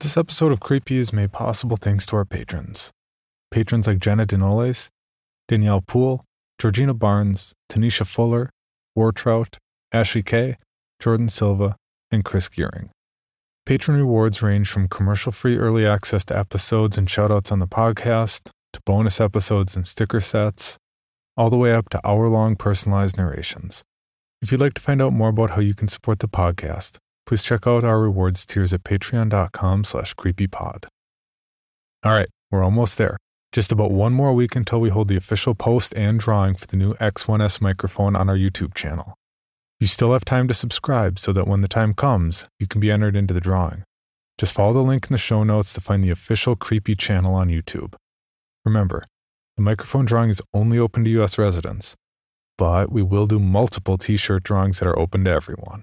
This episode of Creepy is made possible thanks to our patrons. Patrons like Jenna Denoles, Danielle Poole, Georgina Barnes, Tanisha Fuller, Wartrout, Ashley Kay, Jordan Silva, and Chris Gearing. Patron rewards range from commercial free early access to episodes and shoutouts on the podcast, to bonus episodes and sticker sets, all the way up to hour long personalized narrations. If you'd like to find out more about how you can support the podcast, please check out our rewards tiers at patreon.com slash creepypod. All right, we're almost there. Just about one more week until we hold the official post and drawing for the new X1S microphone on our YouTube channel. You still have time to subscribe so that when the time comes, you can be entered into the drawing. Just follow the link in the show notes to find the official Creepy channel on YouTube. Remember, the microphone drawing is only open to US residents, but we will do multiple t shirt drawings that are open to everyone.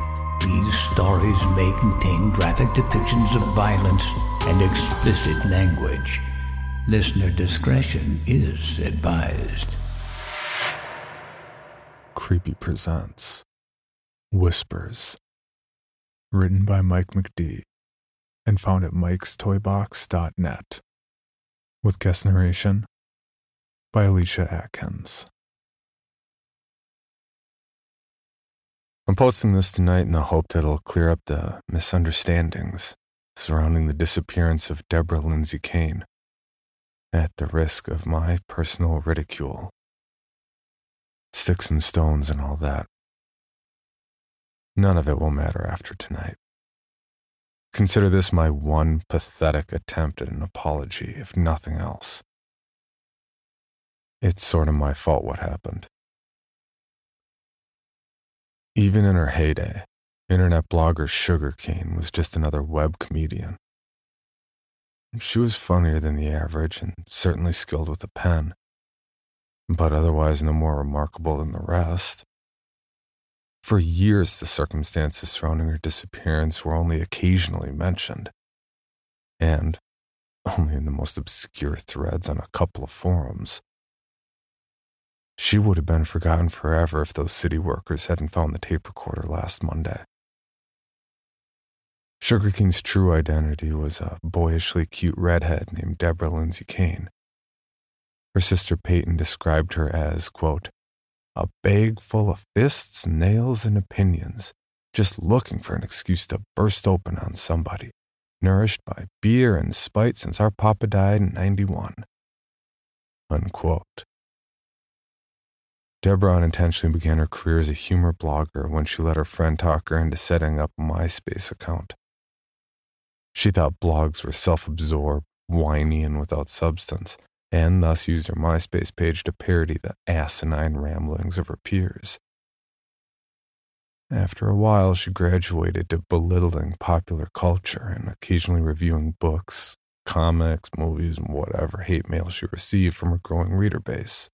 These stories may contain graphic depictions of violence and explicit language. Listener discretion is advised. Creepy presents Whispers, written by Mike MacDee and found at mikestoybox.net, with guest narration by Alicia Atkins. I'm posting this tonight in the hope that it'll clear up the misunderstandings surrounding the disappearance of Deborah Lindsay Kane, at the risk of my personal ridicule. Sticks and stones and all that. None of it will matter after tonight. Consider this my one pathetic attempt at an apology, if nothing else. It's sort of my fault what happened. Even in her heyday, internet blogger Sugar Cane was just another web comedian. She was funnier than the average and certainly skilled with a pen, but otherwise no more remarkable than the rest. For years, the circumstances surrounding her disappearance were only occasionally mentioned, and only in the most obscure threads on a couple of forums. She would have been forgotten forever if those city workers hadn't found the tape recorder last Monday. Sugar Cane's true identity was a boyishly cute redhead named Deborah Lindsay Kane. Her sister Peyton described her as, quote, a bag full of fists, nails, and opinions, just looking for an excuse to burst open on somebody, nourished by beer and spite since our papa died in 91. Unquote. Deborah unintentionally began her career as a humor blogger when she let her friend talk her into setting up a MySpace account. She thought blogs were self absorbed, whiny, and without substance, and thus used her MySpace page to parody the asinine ramblings of her peers. After a while, she graduated to belittling popular culture and occasionally reviewing books, comics, movies, and whatever hate mail she received from her growing reader base.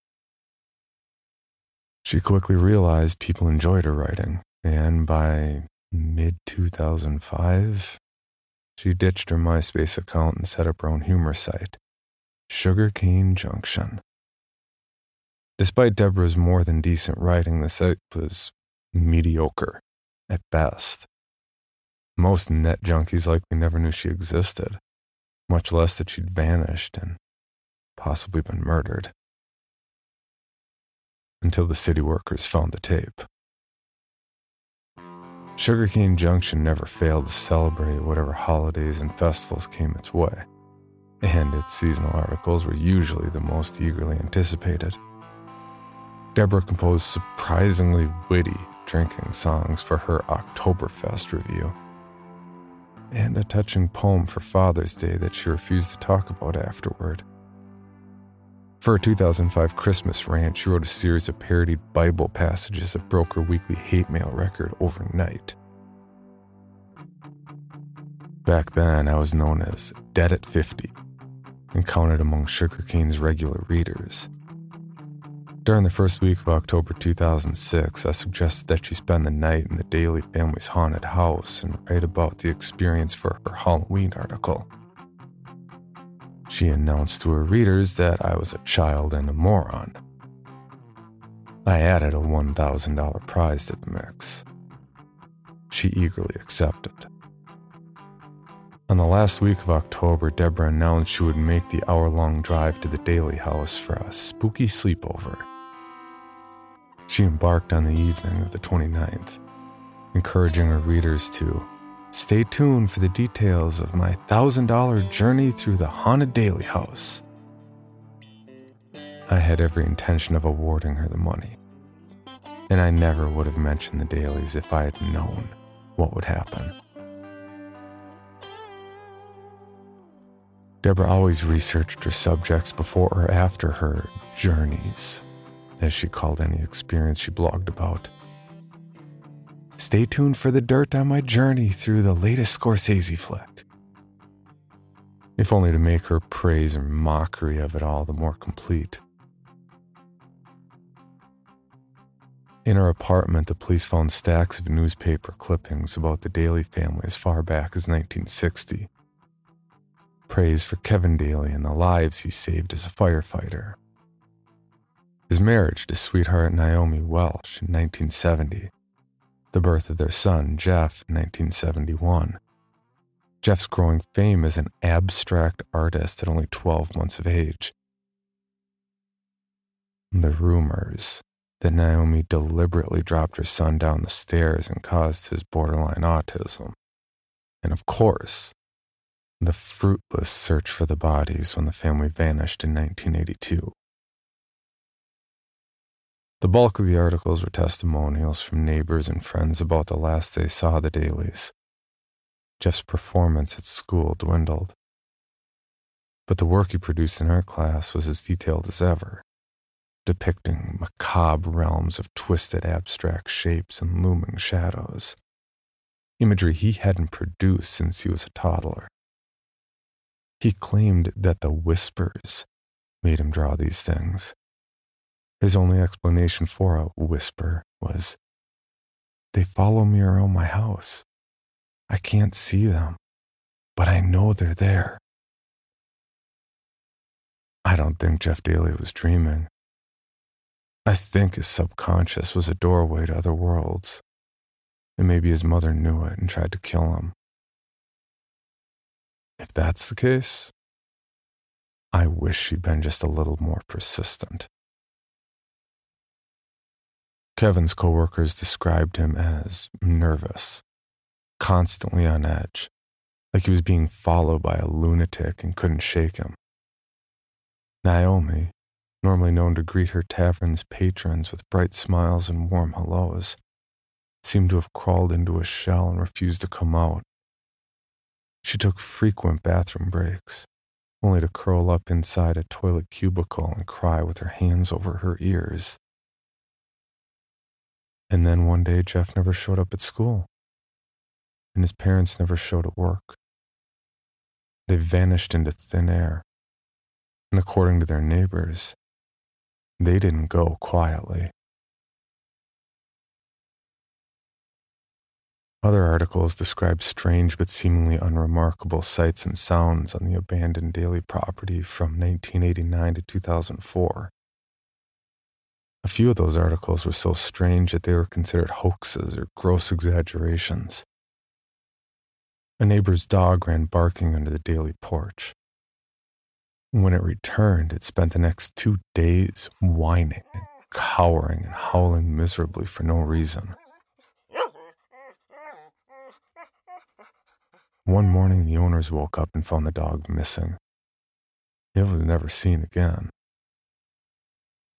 She quickly realized people enjoyed her writing, and by mid 2005, she ditched her MySpace account and set up her own humor site, Sugarcane Junction. Despite Deborah's more than decent writing, the site was mediocre at best. Most net junkies likely never knew she existed, much less that she'd vanished and possibly been murdered. Until the city workers found the tape. Sugarcane Junction never failed to celebrate whatever holidays and festivals came its way, and its seasonal articles were usually the most eagerly anticipated. Deborah composed surprisingly witty drinking songs for her Oktoberfest review, and a touching poem for Father's Day that she refused to talk about afterward. For her 2005 Christmas rant, she wrote a series of parodied Bible passages that broke her weekly hate mail record overnight. Back then, I was known as Dead at 50 and counted among Sugarcane's regular readers. During the first week of October 2006, I suggested that she spend the night in the Daly family's haunted house and write about the experience for her Halloween article. She announced to her readers that I was a child and a moron. I added a $1,000 prize to the mix. She eagerly accepted. On the last week of October, Deborah announced she would make the hour long drive to the Daly house for a spooky sleepover. She embarked on the evening of the 29th, encouraging her readers to Stay tuned for the details of my $1,000 journey through the haunted Daly house. I had every intention of awarding her the money, and I never would have mentioned the Dalys if I had known what would happen. Deborah always researched her subjects before or after her journeys, as she called any experience she blogged about. Stay tuned for the dirt on my journey through the latest Scorsese flick. If only to make her praise or mockery of it all the more complete. In her apartment, the police found stacks of newspaper clippings about the Daly family as far back as 1960. Praise for Kevin Daly and the lives he saved as a firefighter. His marriage to sweetheart Naomi Welch in 1970 the birth of their son, Jeff, in 1971. Jeff's growing fame as an abstract artist at only 12 months of age. The rumors that Naomi deliberately dropped her son down the stairs and caused his borderline autism. And of course, the fruitless search for the bodies when the family vanished in 1982. The bulk of the articles were testimonials from neighbors and friends about the last they saw the Dalys. Jeff's performance at school dwindled. But the work he produced in art class was as detailed as ever, depicting macabre realms of twisted abstract shapes and looming shadows. Imagery he hadn't produced since he was a toddler. He claimed that the whispers made him draw these things his only explanation for a whisper was, They follow me around my house. I can't see them, but I know they're there. I don't think Jeff Daly was dreaming. I think his subconscious was a doorway to other worlds, and maybe his mother knew it and tried to kill him. If that's the case, I wish she'd been just a little more persistent. Kevin's coworkers described him as nervous, constantly on edge, like he was being followed by a lunatic and couldn't shake him. Naomi, normally known to greet her tavern's patrons with bright smiles and warm hellos, seemed to have crawled into a shell and refused to come out. She took frequent bathroom breaks, only to curl up inside a toilet cubicle and cry with her hands over her ears. And then one day, Jeff never showed up at school, and his parents never showed at work. They vanished into thin air, and according to their neighbors, they didn't go quietly. Other articles describe strange but seemingly unremarkable sights and sounds on the abandoned Daly property from 1989 to 2004. A few of those articles were so strange that they were considered hoaxes or gross exaggerations. A neighbor's dog ran barking under the Daly porch. When it returned, it spent the next two days whining and cowering and howling miserably for no reason. One morning, the owners woke up and found the dog missing. It was never seen again.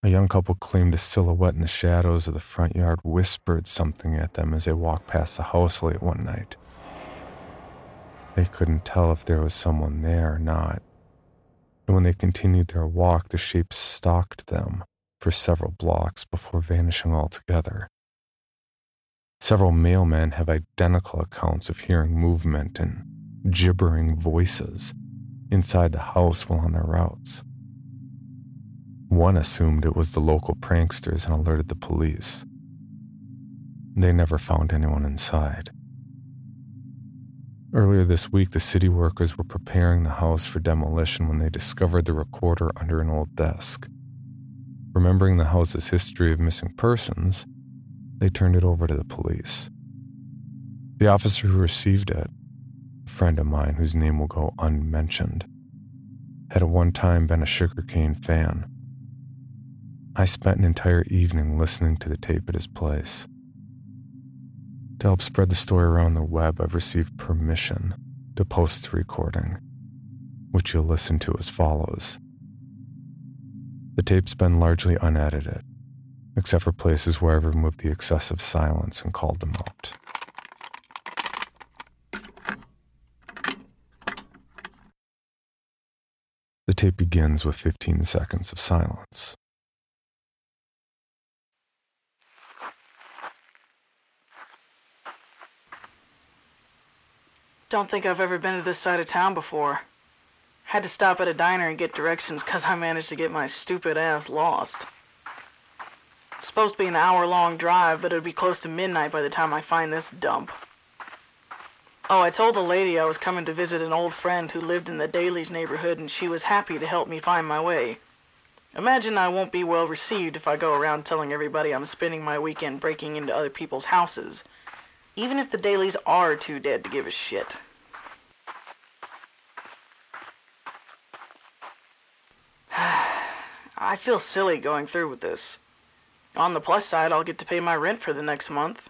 A young couple claimed a silhouette in the shadows of the front yard whispered something at them as they walked past the house late one night. They couldn't tell if there was someone there or not. And when they continued their walk, the shape stalked them for several blocks before vanishing altogether. Several mailmen have identical accounts of hearing movement and gibbering voices inside the house while on their routes. One assumed it was the local pranksters and alerted the police. They never found anyone inside. Earlier this week, the city workers were preparing the house for demolition when they discovered the recorder under an old desk. Remembering the house's history of missing persons, they turned it over to the police. The officer who received it, a friend of mine whose name will go unmentioned, had at one time been a sugarcane fan. I spent an entire evening listening to the tape at his place. To help spread the story around the web, I've received permission to post the recording, which you'll listen to as follows. The tape's been largely unedited, except for places where I've removed the excessive silence and called them out. The tape begins with 15 seconds of silence. Don't think I've ever been to this side of town before. Had to stop at a diner and get directions because I managed to get my stupid ass lost. It's supposed to be an hour long drive, but it'll be close to midnight by the time I find this dump. Oh, I told the lady I was coming to visit an old friend who lived in the Daly's neighborhood and she was happy to help me find my way. Imagine I won't be well received if I go around telling everybody I'm spending my weekend breaking into other people's houses even if the Dalys are too dead to give a shit. I feel silly going through with this. On the plus side, I'll get to pay my rent for the next month.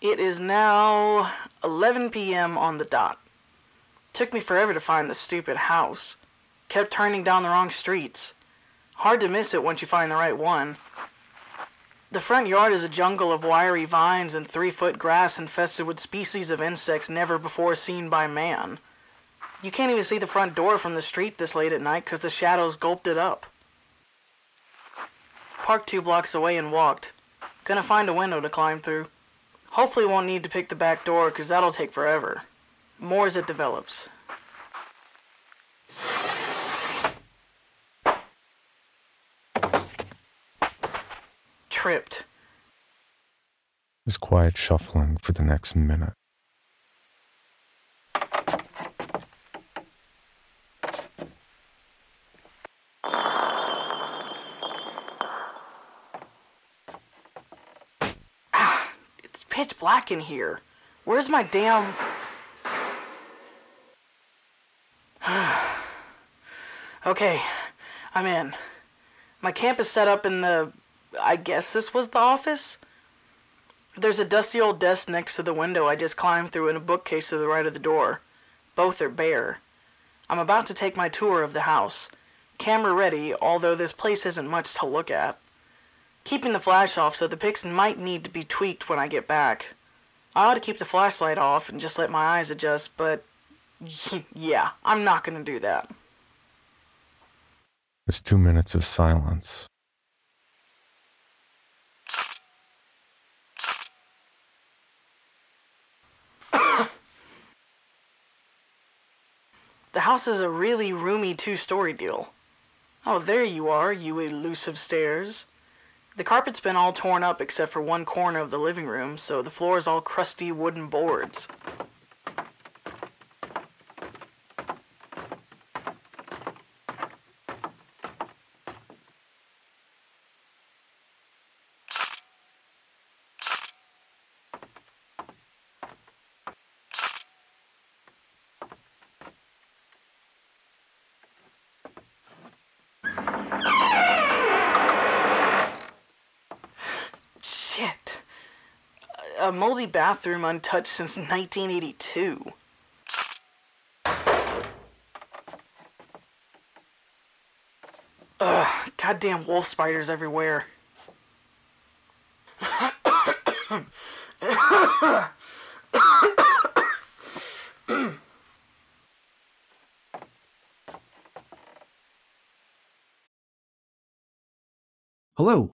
It is now 11 p.m. on the dot. Took me forever to find the stupid house. Kept turning down the wrong streets. Hard to miss it once you find the right one. The front yard is a jungle of wiry vines and three-foot grass infested with species of insects never before seen by man. You can't even see the front door from the street this late at night because the shadows gulped it up. Parked two blocks away and walked. Gonna find a window to climb through. Hopefully won't need to pick the back door because that'll take forever. More as it develops. Tripped. His quiet shuffling for the next minute. Ah, it's pitch black in here. Where's my damn. okay, I'm in. My camp is set up in the I guess this was the office. There's a dusty old desk next to the window I just climbed through and a bookcase to the right of the door. Both are bare. I'm about to take my tour of the house. Camera ready, although this place isn't much to look at. Keeping the flash off so the pics might need to be tweaked when I get back. I ought to keep the flashlight off and just let my eyes adjust, but yeah, I'm not going to do that. There's two minutes of silence. The house is a really roomy two story deal. Oh, there you are, you elusive stairs. The carpet's been all torn up except for one corner of the living room, so the floor is all crusty wooden boards. Shit. Moldy bathroom untouched since 1982. Ugh, goddamn wolf spiders everywhere. Hello,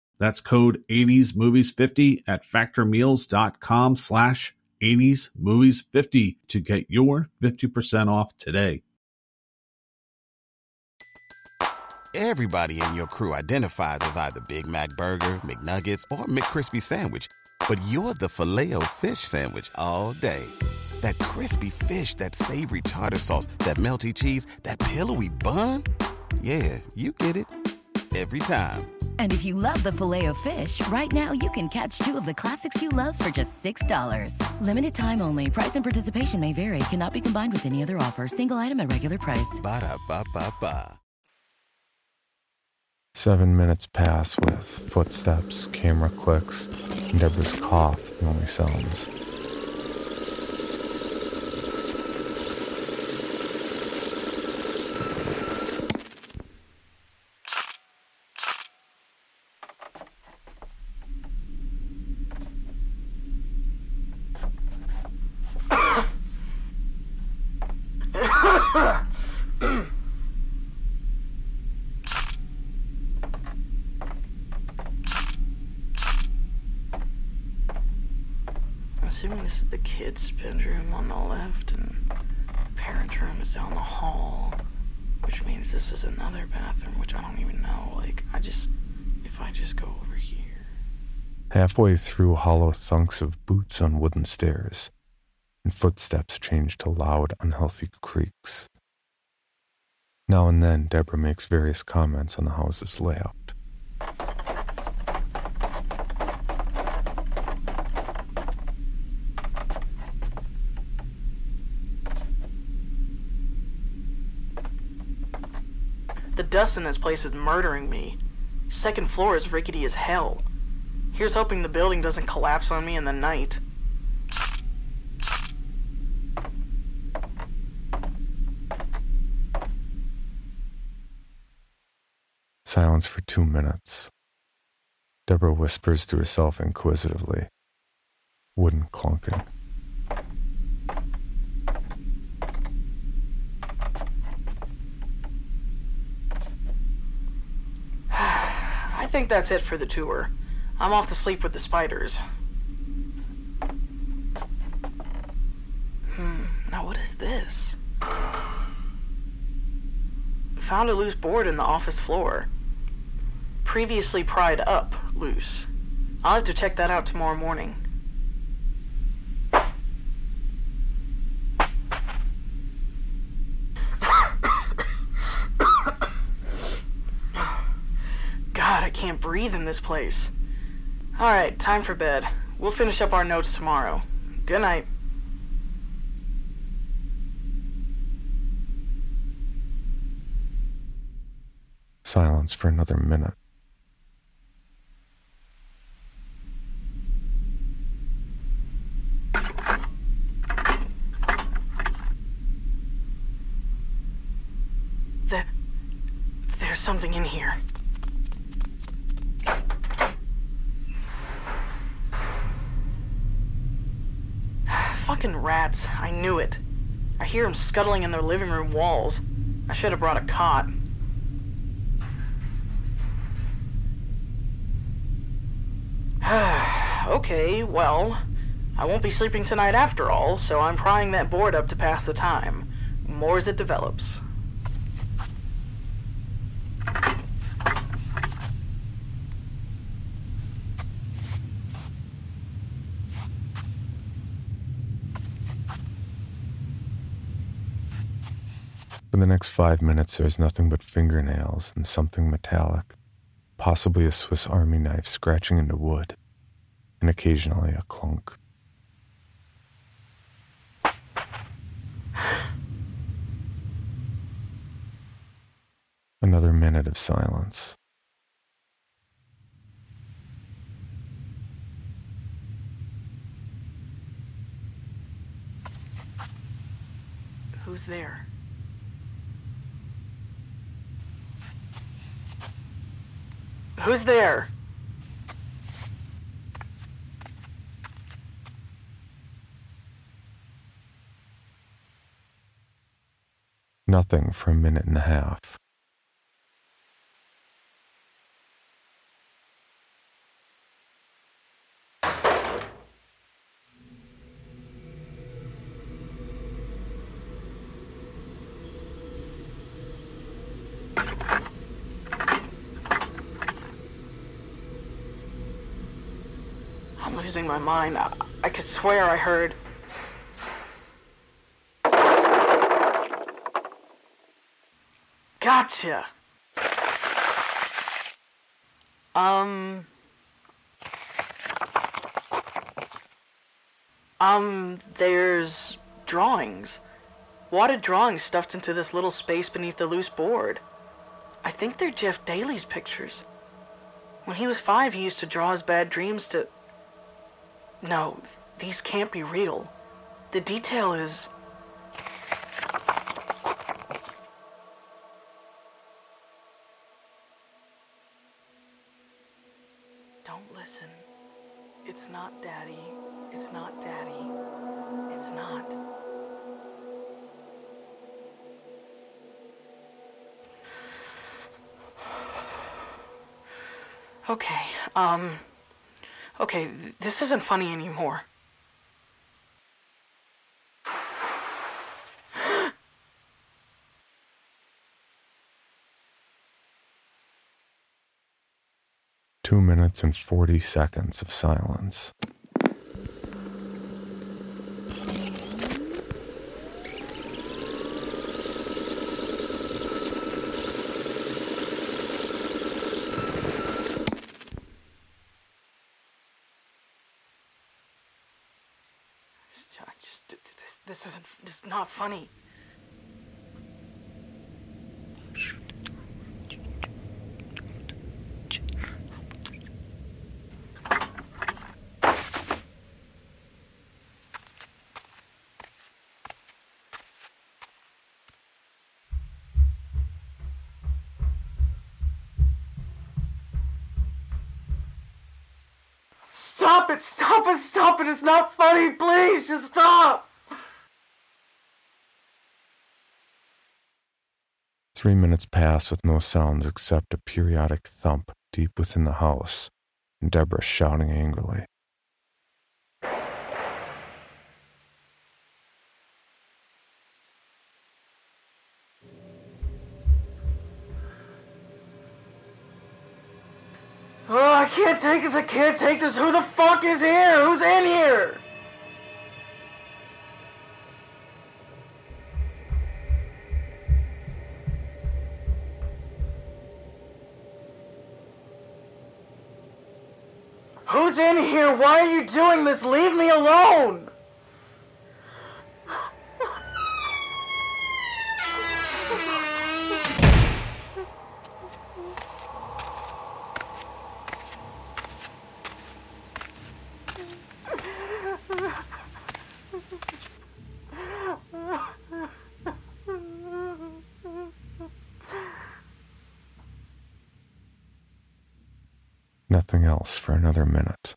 That's code 80smovies50 at factormeals.com slash 80smovies50 to get your 50% off today. Everybody in your crew identifies as either Big Mac Burger, McNuggets, or McCrispy Sandwich. But you're the filet fish Sandwich all day. That crispy fish, that savory tartar sauce, that melty cheese, that pillowy bun. Yeah, you get it. Every time. And if you love the Filet-O-Fish, right now you can catch two of the classics you love for just $6. Limited time only. Price and participation may vary. Cannot be combined with any other offer. Single item at regular price. Ba da ba ba ba. Seven minutes pass with footsteps, camera clicks, and Deborah's cough the only sounds. I'm assuming this is the kids' bedroom on the left, and parents' room is down the hall, which means this is another bathroom, which I don't even know. Like, I just, if I just go over here. Halfway through hollow thunks of boots on wooden stairs, and footsteps change to loud, unhealthy creaks. Now and then, Deborah makes various comments on the house's layout. The dust in this place is murdering me. Second floor is rickety as hell. Here's hoping the building doesn't collapse on me in the night. Silence for two minutes. Deborah whispers to herself inquisitively. Wooden clunking. I think that's it for the tour. I'm off to sleep with the spiders. Hmm, now what is this? Found a loose board in the office floor. Previously pried up loose. I'll have to check that out tomorrow morning. breathe in this place. Alright, time for bed. We'll finish up our notes tomorrow. Good night. Silence for another minute. There's something in here. Fucking rats. I knew it. I hear them scuttling in their living room walls. I should have brought a cot. okay, well, I won't be sleeping tonight after all, so I'm prying that board up to pass the time. More as it develops. The next five minutes, there's nothing but fingernails and something metallic, possibly a Swiss Army knife scratching into wood, and occasionally a clunk. Another minute of silence. Who's there? Who's there? Nothing for a minute and a half. I'm losing my mind. I, I could swear I heard. Gotcha. Um. Um, there's drawings. Wadded drawings stuffed into this little space beneath the loose board. I think they're Jeff Daly's pictures. When he was five, he used to draw his bad dreams to. No, these can't be real. The detail is. This isn't funny anymore. Two minutes and 40 seconds of silence. I just, th- th- this, this isn't, this is not funny. Stop it! Stop it! It's not funny! Please, just stop! Three minutes pass with no sounds except a periodic thump deep within the house, and Deborah shouting angrily. Take this! I can't take this! Who the fuck is here? Who's in here? Who's in here? Why are you doing this? Leave me alone! Nothing else for another minute.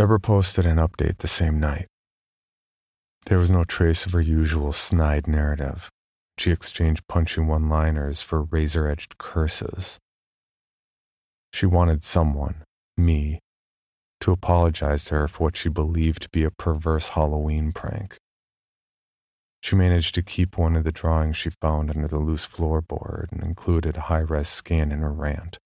Deborah posted an update the same night. There was no trace of her usual snide narrative. She exchanged punchy one liners for razor edged curses. She wanted someone, me, to apologize to her for what she believed to be a perverse Halloween prank. She managed to keep one of the drawings she found under the loose floorboard and included a high res scan in her rant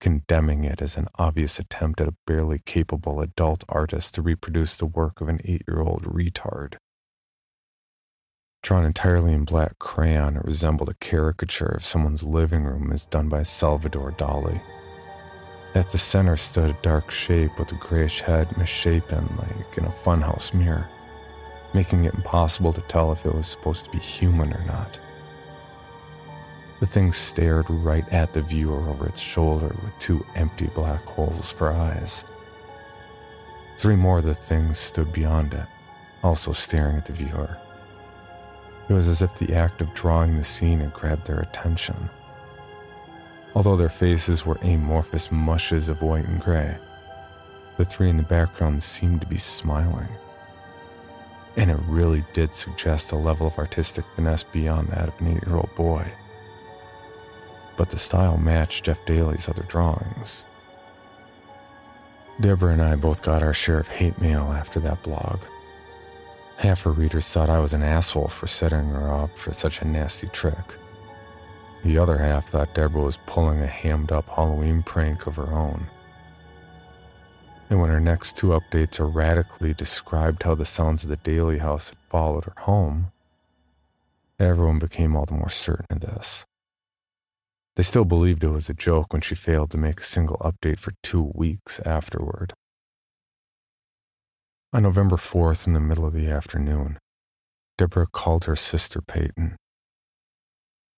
condemning it as an obvious attempt at a barely capable adult artist to reproduce the work of an eight year old retard. Drawn entirely in black crayon, it resembled a caricature of someone's living room as done by Salvador Dali. At the center stood a dark shape with a grayish head misshapen like in a funhouse mirror, making it impossible to tell if it was supposed to be human or not. The thing stared right at the viewer over its shoulder with two empty black holes for eyes. Three more of the things stood beyond it, also staring at the viewer. It was as if the act of drawing the scene had grabbed their attention. Although their faces were amorphous mushes of white and gray, the three in the background seemed to be smiling. And it really did suggest a level of artistic finesse beyond that of an eight year old boy but the style matched Jeff Daly's other drawings. Deborah and I both got our share of hate mail after that blog. Half her readers thought I was an asshole for setting her up for such a nasty trick. The other half thought Deborah was pulling a hammed up Halloween prank of her own. And when her next two updates erratically described how the sounds of the Daly house had followed her home, everyone became all the more certain of this. They still believed it was a joke when she failed to make a single update for two weeks afterward. On November 4th, in the middle of the afternoon, Deborah called her sister Peyton.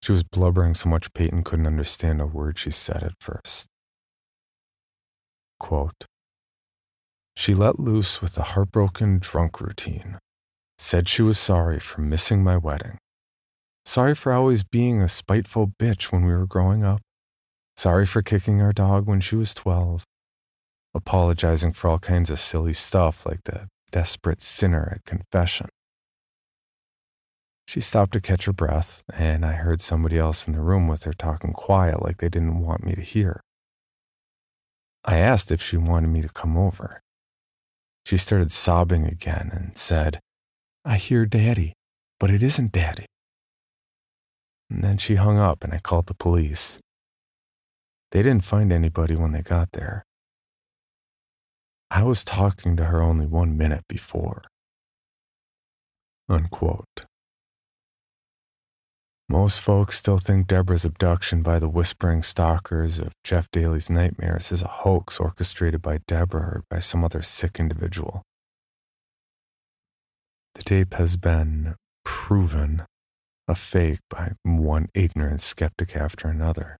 She was blubbering so much Peyton couldn't understand a word she said at first. Quote, she let loose with a heartbroken drunk routine, said she was sorry for missing my wedding, Sorry for always being a spiteful bitch when we were growing up. Sorry for kicking our dog when she was 12. Apologizing for all kinds of silly stuff like the desperate sinner at confession. She stopped to catch her breath, and I heard somebody else in the room with her talking quiet like they didn't want me to hear. I asked if she wanted me to come over. She started sobbing again and said, I hear Daddy, but it isn't Daddy. And then she hung up and I called the police. They didn't find anybody when they got there. I was talking to her only one minute before. Unquote. Most folks still think Deborah's abduction by the whispering stalkers of Jeff Daly's nightmares is a hoax orchestrated by Deborah or by some other sick individual. The tape has been proven a fake by one ignorant skeptic after another.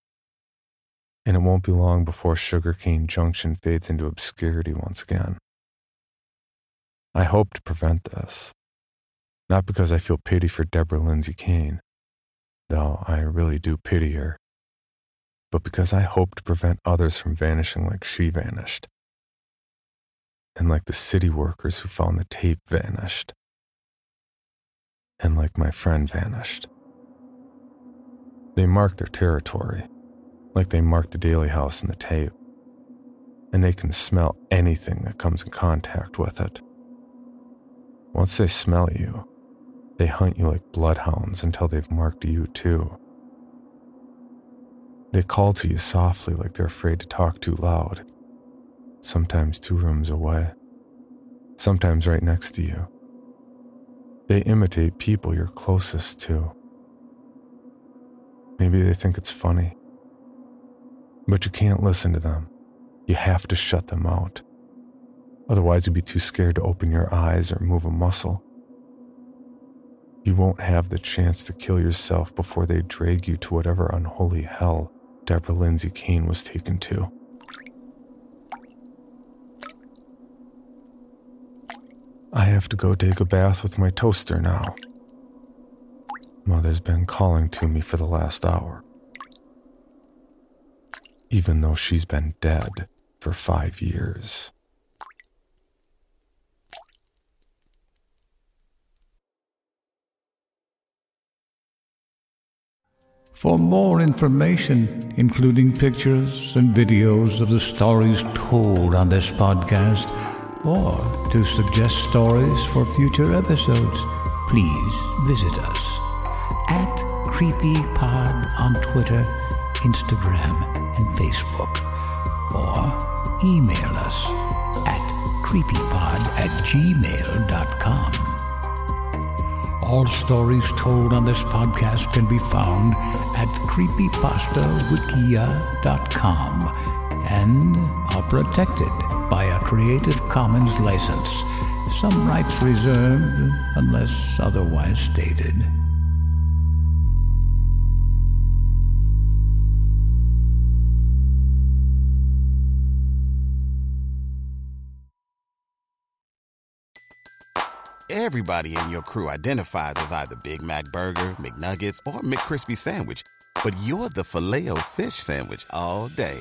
And it won't be long before Sugarcane Junction fades into obscurity once again. I hope to prevent this, not because I feel pity for Deborah Lindsay Kane, though I really do pity her, but because I hope to prevent others from vanishing like she vanished, and like the city workers who found the tape vanished and like my friend vanished. They mark their territory, like they mark the Daly house in the tape, and they can smell anything that comes in contact with it. Once they smell you, They hunt you like bloodhounds until they've marked you too. They call to you softly like they're afraid to talk too loud, sometimes two rooms away, sometimes right next to you. They imitate people you're closest to. Maybe they think it's funny. But you can't listen to them. You have to shut them out. Otherwise, you'd be too scared to open your eyes or move a muscle. You won't have the chance to kill yourself before they drag you to whatever unholy hell Deborah Lindsay Kane was taken to. I have to go take a bath with my toaster now. Mother's been calling to me for the last hour. Even though she's been dead for five years. For more information, including pictures and videos of the stories told on this podcast, or to suggest stories for future episodes, please visit us at CreepyPod on Twitter, Instagram, and Facebook, or email us at creepypod at gmail.com. All stories told on this podcast can be found at creepypastawikia.com and are protected by a Creative Commons license. Some rights reserved unless otherwise stated. Everybody in your crew identifies as either Big Mac Burger, McNuggets, or McCrispy Sandwich. But you're the Filet-O-Fish Sandwich all day.